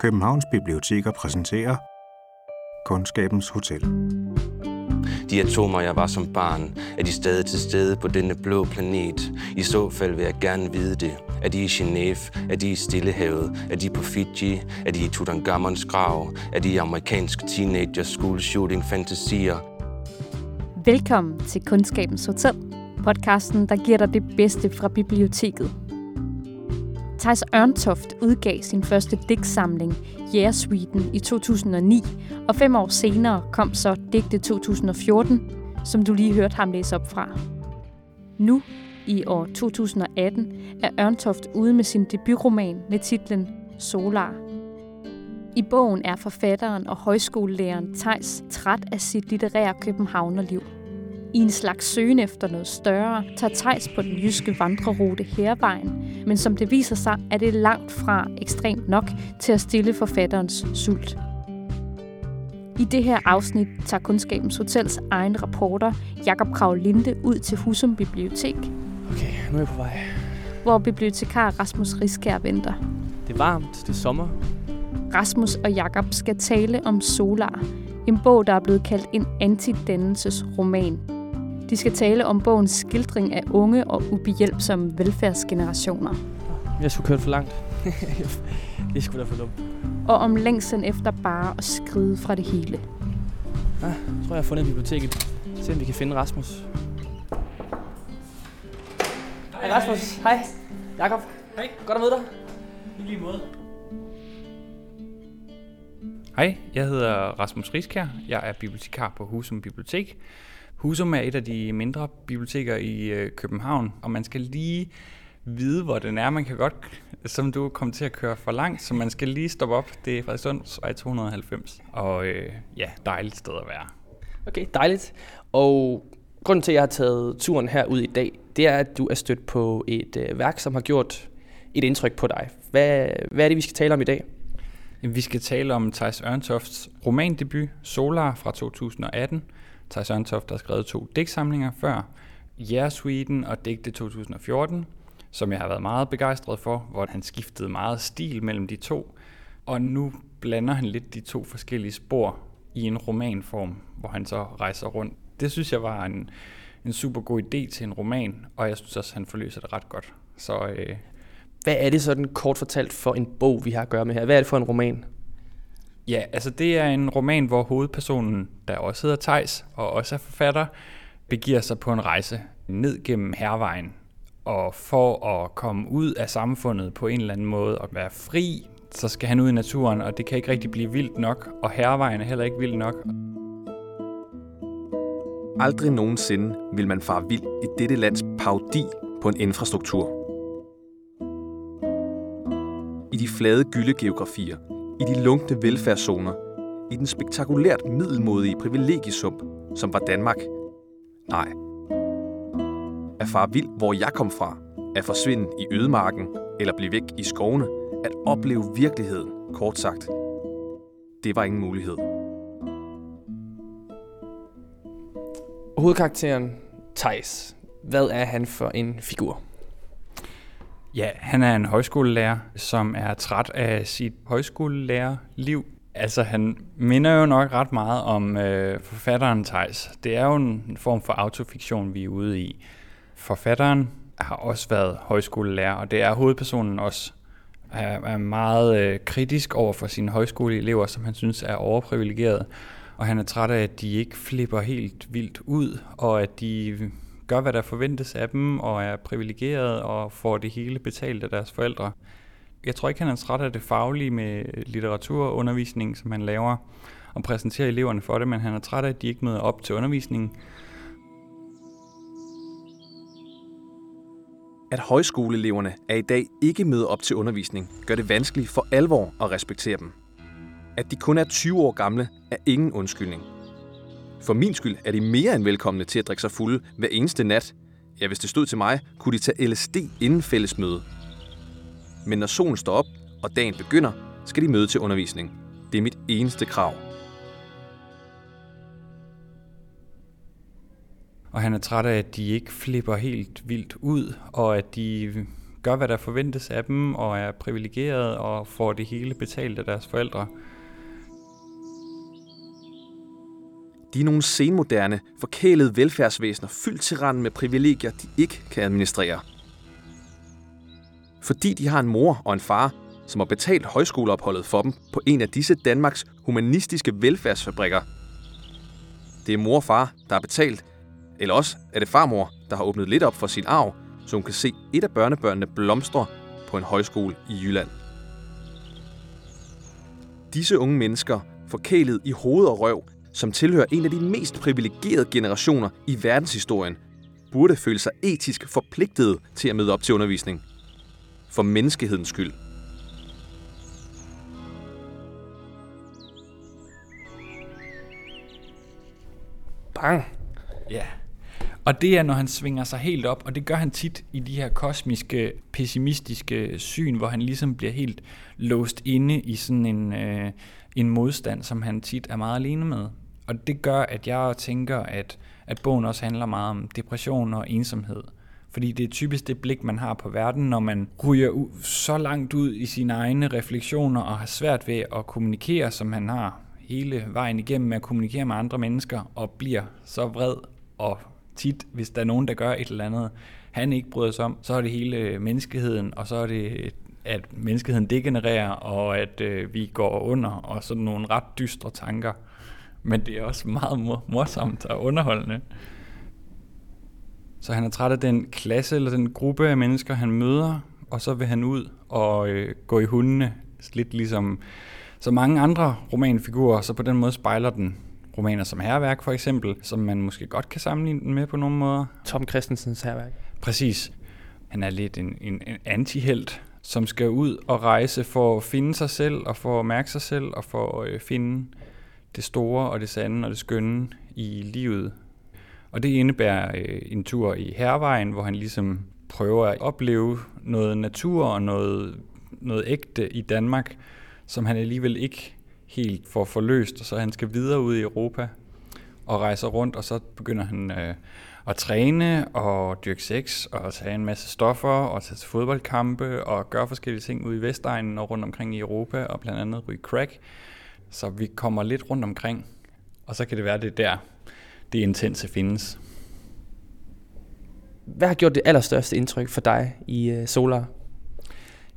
Københavns Biblioteker præsenterer Kundskabens Hotel. De atomer, jeg var som barn, er de stadig til stede på denne blå planet? I så fald vil jeg gerne vide det. Er de i Genève? Er de i Stillehavet? Er de på Fiji? Er de i Tutankhamons grav? Er de i amerikansk teenager school shooting fantasier? Velkommen til Kundskabens Hotel, podcasten, der giver dig det bedste fra biblioteket. Thijs Ørntoft udgav sin første digtsamling, Jægersweeten, i 2009, og fem år senere kom så digte 2014, som du lige hørte ham læse op fra. Nu, i år 2018, er Ørntoft ude med sin debutroman med titlen Solar. I bogen er forfatteren og højskolelæreren Tejs træt af sit litterære københavnerliv. I en slags søgen efter noget større, tager Tejs på den jyske vandrerute Hervejen, men som det viser sig, er det langt fra ekstremt nok til at stille forfatterens sult. I det her afsnit tager Kundskabens Hotels egen reporter, Jakob Krav Linde, ud til Husum Bibliotek, Okay, nu er jeg på vej. hvor bibliotekar Rasmus Riskær venter. Det er varmt, det er sommer. Rasmus og Jakob skal tale om Solar, en bog, der er blevet kaldt en antidannelsesroman. De skal tale om bogens skildring af unge og ubehjælpsomme velfærdsgenerationer, Jeg skulle køre for langt. det skulle da for dumt. og om længslen efter bare at skride fra det hele. Ah, jeg tror, jeg har fundet biblioteket. Se om vi kan finde Rasmus. Hej Rasmus. Hej. Jakob. Hej. Godt at møde dig. I lige måde. Hej, jeg hedder Rasmus Riskær. Jeg er bibliotekar på Husum Bibliotek. Husum er et af de mindre biblioteker i øh, København, og man skal lige vide, hvor den er. Man kan godt, som du kom til at køre for langt, så man skal lige stoppe op. Det er Frederikssundsvej 290, og øh, ja, dejligt sted at være. Okay, dejligt. Og grunden til, at jeg har taget turen her ud i dag, det er, at du er stødt på et øh, værk, som har gjort et indtryk på dig. Hvad, hvad er det, vi skal tale om i dag? Vi skal tale om Thijs Ørntofts romandebut, Solar fra 2018. Thijs der har skrevet to digtsamlinger før, Jægersweeten og Digte 2014, som jeg har været meget begejstret for, hvor han skiftede meget stil mellem de to. Og nu blander han lidt de to forskellige spor i en romanform, hvor han så rejser rundt. Det synes jeg var en, en super god idé til en roman, og jeg synes også, han forløser det ret godt. Så øh, Hvad er det sådan kort fortalt for en bog, vi har at gøre med her? Hvad er det for en roman? Ja, altså det er en roman, hvor hovedpersonen, der også hedder Tejs og også er forfatter, begiver sig på en rejse ned gennem hervejen. Og for at komme ud af samfundet på en eller anden måde og være fri, så skal han ud i naturen, og det kan ikke rigtig blive vildt nok, og hervejen er heller ikke vild nok. Aldrig nogensinde vil man fare vild i dette lands paudi på en infrastruktur. I de flade gyldegeografier, i de lunkne velfærdszoner, i den spektakulært middelmodige privilegiesump, som var Danmark. Nej. At far vild, hvor jeg kom fra, at forsvinde i ødemarken eller blive væk i skovene, at opleve virkeligheden, kort sagt. Det var ingen mulighed. Hovedkarakteren Tejs. Hvad er han for en figur? Ja, han er en højskolelærer, som er træt af sit højskolelærerliv. Altså, han minder jo nok ret meget om øh, forfatteren Tejs. Det er jo en form for autofiktion, vi er ude i. Forfatteren har også været højskolelærer, og det er hovedpersonen også. Er, er meget øh, kritisk over for sine højskoleelever, som han synes er overprivilegeret. Og han er træt af, at de ikke flipper helt vildt ud, og at de gør, hvad der forventes af dem, og er privilegeret og får det hele betalt af deres forældre. Jeg tror ikke, han er træt af det faglige med litteraturundervisning, som han laver, og præsenterer eleverne for det, men han er træt af, at de ikke møder op til undervisningen. At højskoleeleverne er i dag ikke møder op til undervisning, gør det vanskeligt for alvor at respektere dem. At de kun er 20 år gamle, er ingen undskyldning. For min skyld er de mere end velkomne til at drikke sig fulde hver eneste nat. Ja, hvis det stod til mig, kunne de tage LSD inden fællesmøde. Men når solen står op, og dagen begynder, skal de møde til undervisning. Det er mit eneste krav. Og han er træt af, at de ikke flipper helt vildt ud, og at de gør, hvad der forventes af dem, og er privilegeret og får det hele betalt af deres forældre. De er nogle senmoderne, forkælede velfærdsvæsener fyldt til randen med privilegier, de ikke kan administrere. Fordi de har en mor og en far, som har betalt højskoleopholdet for dem på en af disse Danmarks humanistiske velfærdsfabrikker. Det er mor og far, der har betalt, eller også er det farmor, der har åbnet lidt op for sin arv, så hun kan se et af børnebørnene blomstre på en højskole i Jylland. Disse unge mennesker, forkælet i hoved og røv, som tilhører en af de mest privilegerede generationer i verdenshistorien, burde føle sig etisk forpligtet til at møde op til undervisning. For menneskehedens skyld. Bang. Ja. Og det er, når han svinger sig helt op, og det gør han tit i de her kosmiske, pessimistiske syn, hvor han ligesom bliver helt låst inde i sådan en, øh, en modstand, som han tit er meget alene med. Og det gør, at jeg tænker, at, at bogen også handler meget om depression og ensomhed. Fordi det er typisk det blik, man har på verden, når man ryger u- så langt ud i sine egne refleksioner og har svært ved at kommunikere, som han har hele vejen igennem med at kommunikere med andre mennesker, og bliver så vred og tit, hvis der er nogen, der gør et eller andet, han ikke bryder sig om, så er det hele menneskeheden, og så er det, at menneskeheden degenererer, og at øh, vi går under, og sådan nogle ret dystre tanker. Men det er også meget mor- morsomt og underholdende. Så han er træt af den klasse eller den gruppe af mennesker, han møder, og så vil han ud og øh, gå i hundene, lidt ligesom så mange andre romanfigurer, så på den måde spejler den romaner som Herværk for eksempel, som man måske godt kan sammenligne den med på nogle måder. Tom Christensens herværk. Præcis. Han er lidt en, en, en antihelt, som skal ud og rejse for at finde sig selv, og for at mærke sig selv, og for at øh, finde det store og det sande og det skønne i livet. Og det indebærer øh, en tur i Hervejen, hvor han ligesom prøver at opleve noget natur og noget, noget ægte i Danmark, som han alligevel ikke helt får forløst, og så han skal videre ud i Europa og rejser rundt, og så begynder han øh, at træne og dyrke sex og tage en masse stoffer og tage til fodboldkampe og gøre forskellige ting ude i Vestegnen og rundt omkring i Europa og blandt andet ryge crack. Så vi kommer lidt rundt omkring, og så kan det være, det er der, det intense findes. Hvad har gjort det allerstørste indtryk for dig i uh, Solar?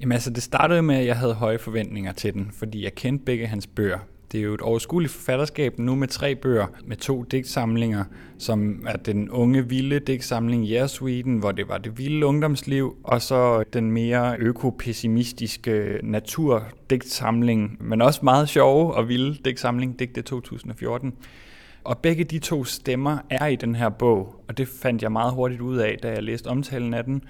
Jamen altså, det startede med, at jeg havde høje forventninger til den, fordi jeg kendte begge hans bøger. Det er jo et overskueligt forfatterskab nu med tre bøger, med to digtsamlinger, som er den unge, vilde digtsamling Yeah Sweden, hvor det var det vilde ungdomsliv, og så den mere økopessimistiske naturdigtsamling, men også meget sjove og vilde digtsamling, Digte 2014. Og begge de to stemmer er i den her bog, og det fandt jeg meget hurtigt ud af, da jeg læste omtalen af den,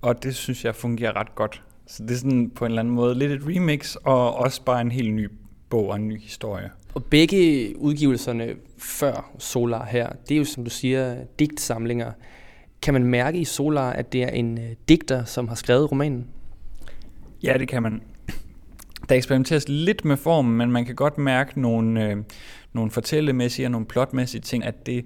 og det synes jeg fungerer ret godt. Så det er sådan på en eller anden måde lidt et remix, og også bare en helt ny bog og en ny historie. Og begge udgivelserne før Solar her, det er jo som du siger digtsamlinger. Kan man mærke i Solar, at det er en øh, digter, som har skrevet romanen? Ja, det kan man. Der eksperimenteres lidt med formen, men man kan godt mærke nogle, øh, nogle fortællemæssige og nogle plotmæssige ting, at det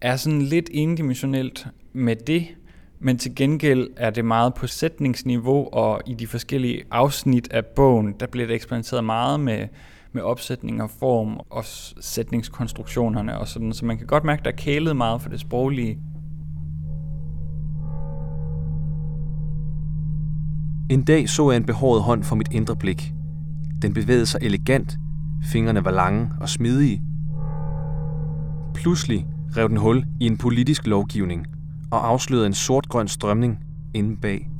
er sådan lidt endimensionelt med det, men til gengæld er det meget på sætningsniveau, og i de forskellige afsnit af bogen, der bliver det eksperimenteret meget med, med opsætning og form og sætningskonstruktionerne og sådan, så man kan godt mærke, at der er kælet meget for det sproglige. En dag så jeg en behåret hånd for mit indre blik. Den bevægede sig elegant, fingrene var lange og smidige. Pludselig rev den hul i en politisk lovgivning og afslørede en sortgrøn strømning inde bag.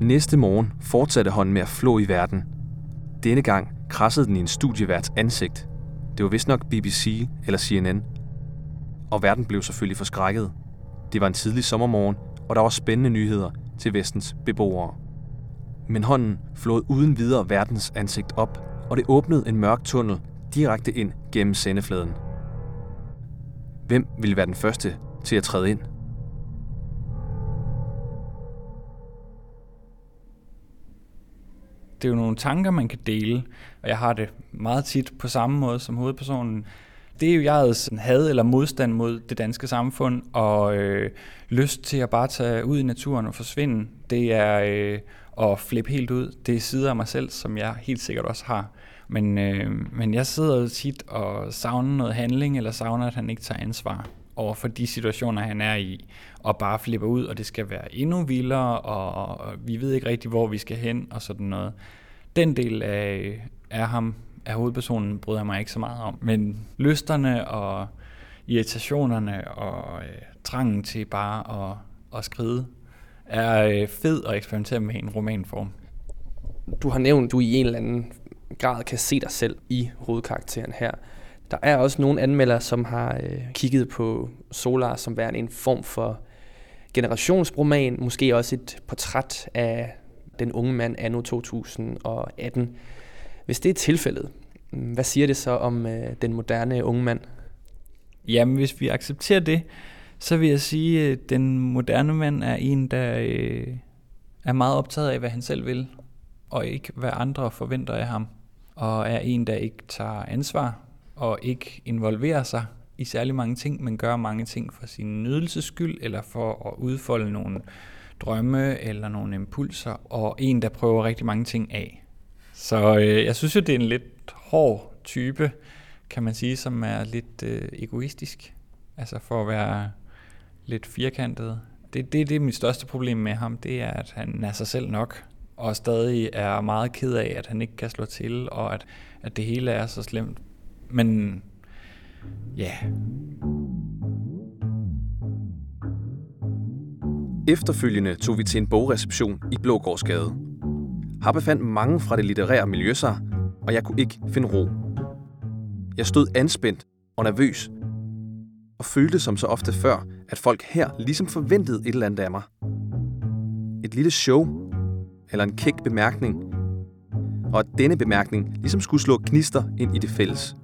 Næste morgen fortsatte hånden med at flå i verden. Denne gang krassede den i en studieværts ansigt. Det var vist nok BBC eller CNN. Og verden blev selvfølgelig forskrækket. Det var en tidlig sommermorgen, og der var spændende nyheder til vestens beboere. Men hånden flåede uden videre verdens ansigt op, og det åbnede en mørk tunnel direkte ind gennem sendefladen. Hvem ville være den første til at træde ind? Det er jo nogle tanker, man kan dele, og jeg har det meget tit på samme måde som hovedpersonen. Det er jo jegets had eller modstand mod det danske samfund, og øh, lyst til at bare tage ud i naturen og forsvinde. Det er øh, at flippe helt ud. Det er sider af mig selv, som jeg helt sikkert også har. Men, øh, men jeg sidder jo tit og savner noget handling, eller savner, at han ikke tager ansvar over for de situationer, han er i, og bare flipper ud, og det skal være endnu vildere, og, og vi ved ikke rigtig, hvor vi skal hen, og sådan noget. Den del af, af ham, af hovedpersonen, bryder jeg mig ikke så meget om. Men lysterne og irritationerne og øh, trangen til bare at, at skride, er øh, fed at eksperimentere med i en romanform. Du har nævnt, at du i en eller anden grad kan se dig selv i hovedkarakteren her. Der er også nogle anmeldere, som har øh, kigget på Solar som værende en form for generationsroman, måske også et portræt af den unge mand anno 2018. Hvis det er tilfældet, hvad siger det så om øh, den moderne unge mand? Jamen, hvis vi accepterer det, så vil jeg sige, at den moderne mand er en, der øh, er meget optaget af, hvad han selv vil, og ikke hvad andre forventer af ham, og er en, der ikke tager ansvar og ikke involverer sig i særlig mange ting, men gør mange ting for sin nydelses skyld, eller for at udfolde nogle drømme eller nogle impulser, og en, der prøver rigtig mange ting af. Så øh, jeg synes jo, det er en lidt hård type, kan man sige, som er lidt øh, egoistisk. Altså for at være lidt firkantet. Det, det, det er mit største problem med ham, det er, at han er sig selv nok, og stadig er meget ked af, at han ikke kan slå til, og at, at det hele er så slemt. Men ja... Efterfølgende tog vi til en bogreception i Blågårdsgade. Her befandt mange fra det litterære miljø sig, og jeg kunne ikke finde ro. Jeg stod anspændt og nervøs, og følte som så ofte før, at folk her ligesom forventede et eller andet af mig. Et lille show, eller en kæk bemærkning, og at denne bemærkning ligesom skulle slå knister ind i det fælles.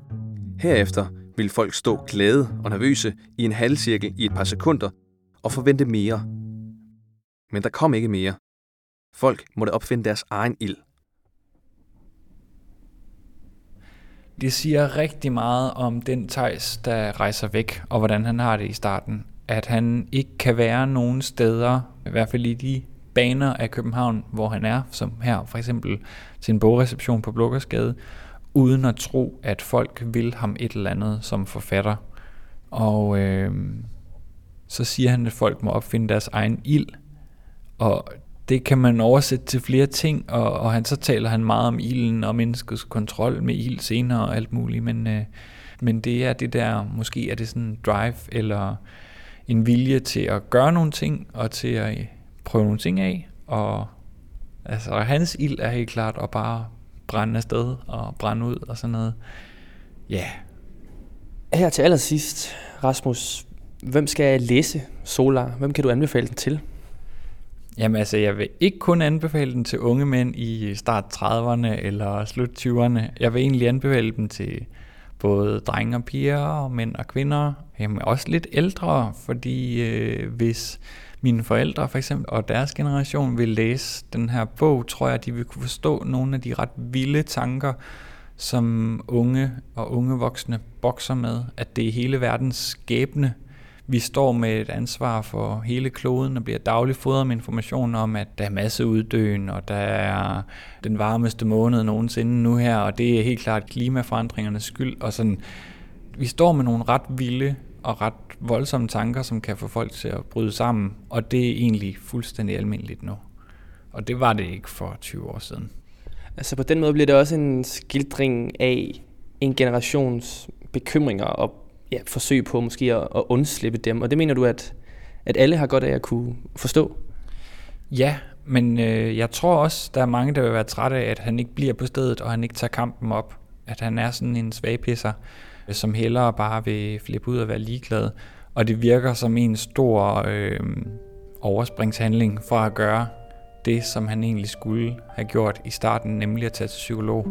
Herefter ville folk stå glade og nervøse i en halvcirkel i et par sekunder og forvente mere. Men der kom ikke mere. Folk måtte opfinde deres egen ild. Det siger rigtig meget om den Tejs, der rejser væk, og hvordan han har det i starten. At han ikke kan være nogen steder, i hvert fald i de baner af København, hvor han er, som her for eksempel til en bogreception på Blukkersgade, uden at tro, at folk vil ham et eller andet som forfatter. Og øh, så siger han, at folk må opfinde deres egen ild. Og det kan man oversætte til flere ting, og, og han så taler han meget om ilden og menneskets kontrol med ild senere og alt muligt, men, øh, men det er det der, måske er det sådan en drive eller en vilje til at gøre nogle ting og til at øh, prøve nogle ting af, og altså hans ild er helt klart at bare brænde afsted og brænde ud og sådan noget. Ja. Yeah. Her til allersidst, Rasmus, hvem skal læse Solar? Hvem kan du anbefale den til? Jamen altså, jeg vil ikke kun anbefale den til unge mænd i start 30'erne eller slut 20'erne. Jeg vil egentlig anbefale den til både drenge og piger og mænd og kvinder. Jamen også lidt ældre, fordi øh, hvis mine forældre for eksempel og deres generation vil læse den her bog, tror jeg, de vil kunne forstå nogle af de ret vilde tanker, som unge og unge voksne bokser med, at det er hele verdens skæbne, vi står med et ansvar for hele kloden og bliver dagligt fodret med information om, at der er masse uddøen, og der er den varmeste måned nogensinde nu her, og det er helt klart klimaforandringernes skyld. Og sådan, vi står med nogle ret vilde og ret voldsomme tanker, som kan få folk til at bryde sammen, og det er egentlig fuldstændig almindeligt nu. Og det var det ikke for 20 år siden. Altså på den måde bliver det også en skildring af en generations bekymringer og ja, forsøg på måske at, at undslippe dem. Og det mener du, at, at alle har godt af at kunne forstå? Ja, men øh, jeg tror også, der er mange, der vil være trætte af, at han ikke bliver på stedet, og han ikke tager kampen op. At han er sådan en svagpisser, øh, som hellere bare vil flippe ud og være ligeglad. Og det virker som en stor øh, overspringshandling fra at gøre det, som han egentlig skulle have gjort i starten, nemlig at tage til psykolog.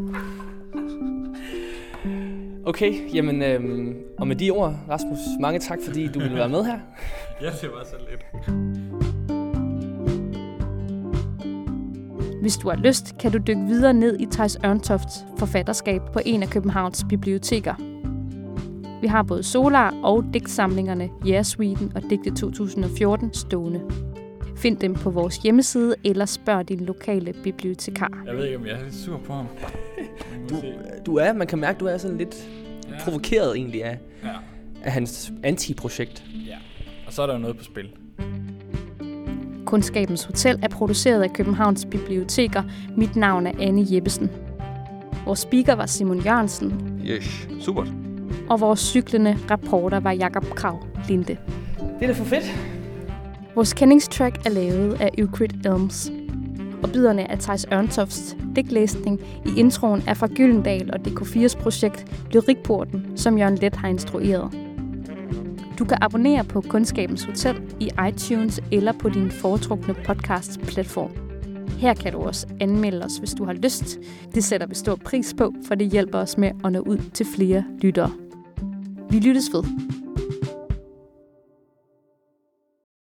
Okay, jamen, øhm, og med de ord, Rasmus, mange tak, fordi du ville være med her. ja, det var så lidt. Hvis du har lyst, kan du dykke videre ned i Thijs Ørntofts forfatterskab på en af Københavns biblioteker. Vi har både Solar og digtsamlingerne Jægersuiten og Digte 2014 stående. Find dem på vores hjemmeside eller spørg din lokale bibliotekar. Jeg ved ikke, om jeg er lidt sur på ham. Du, du er, man kan mærke, du er sådan lidt ja. provokeret egentlig af, Ja. af hans anti-projekt. ja. Og så er der jo noget på spil. Kundskabens Hotel er produceret af Københavns Biblioteker. Mit navn er Anne Jeppesen. Vores speaker var Simon Jørgensen, Yes, super. og vores cyklende reporter var Jakob Krav Linde. Det er da for fedt. Vores kendingstrack er lavet af Euclid Elms. Og biderne af Thijs Ørntofts digtlæsning i introen er fra Gyldendal og DK4's projekt Lyrikporten, som Jørgen Let har instrueret. Du kan abonnere på Kundskabens Hotel i iTunes eller på din foretrukne podcast-platform. Her kan du også anmelde os, hvis du har lyst. Det sætter vi stor pris på, for det hjælper os med at nå ud til flere lyttere. Vi lyttes ved.